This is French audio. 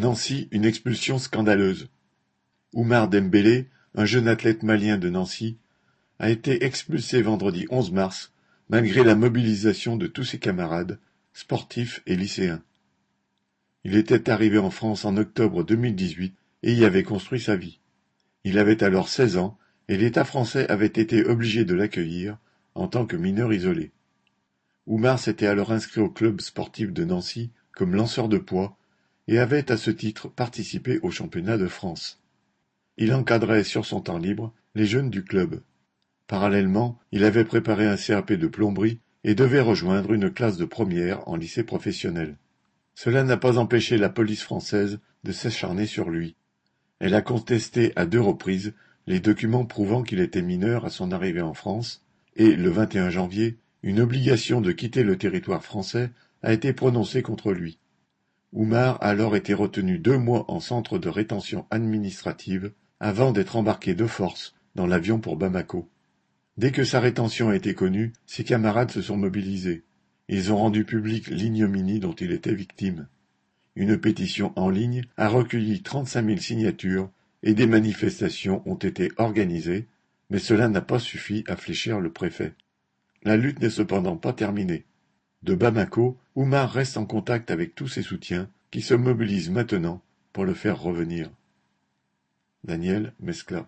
Nancy, une expulsion scandaleuse. Oumar Dembélé, un jeune athlète malien de Nancy, a été expulsé vendredi 11 mars, malgré la mobilisation de tous ses camarades, sportifs et lycéens. Il était arrivé en France en octobre 2018 et y avait construit sa vie. Il avait alors 16 ans et l'État français avait été obligé de l'accueillir en tant que mineur isolé. Oumar s'était alors inscrit au club sportif de Nancy comme lanceur de poids et avait à ce titre participé au championnat de France. Il encadrait sur son temps libre les jeunes du club. Parallèlement, il avait préparé un CAP de plomberie et devait rejoindre une classe de première en lycée professionnel. Cela n'a pas empêché la police française de s'acharner sur lui. Elle a contesté à deux reprises les documents prouvant qu'il était mineur à son arrivée en France, et le 21 janvier, une obligation de quitter le territoire français a été prononcée contre lui. Oumar a alors été retenu deux mois en centre de rétention administrative avant d'être embarqué de force dans l'avion pour Bamako. Dès que sa rétention a été connue, ses camarades se sont mobilisés. Ils ont rendu public l'ignominie dont il était victime. Une pétition en ligne a recueilli trente-cinq mille signatures et des manifestations ont été organisées, mais cela n'a pas suffi à fléchir le préfet. La lutte n'est cependant pas terminée. De Bamako, Oumar reste en contact avec tous ses soutiens qui se mobilisent maintenant pour le faire revenir. Daniel Mescla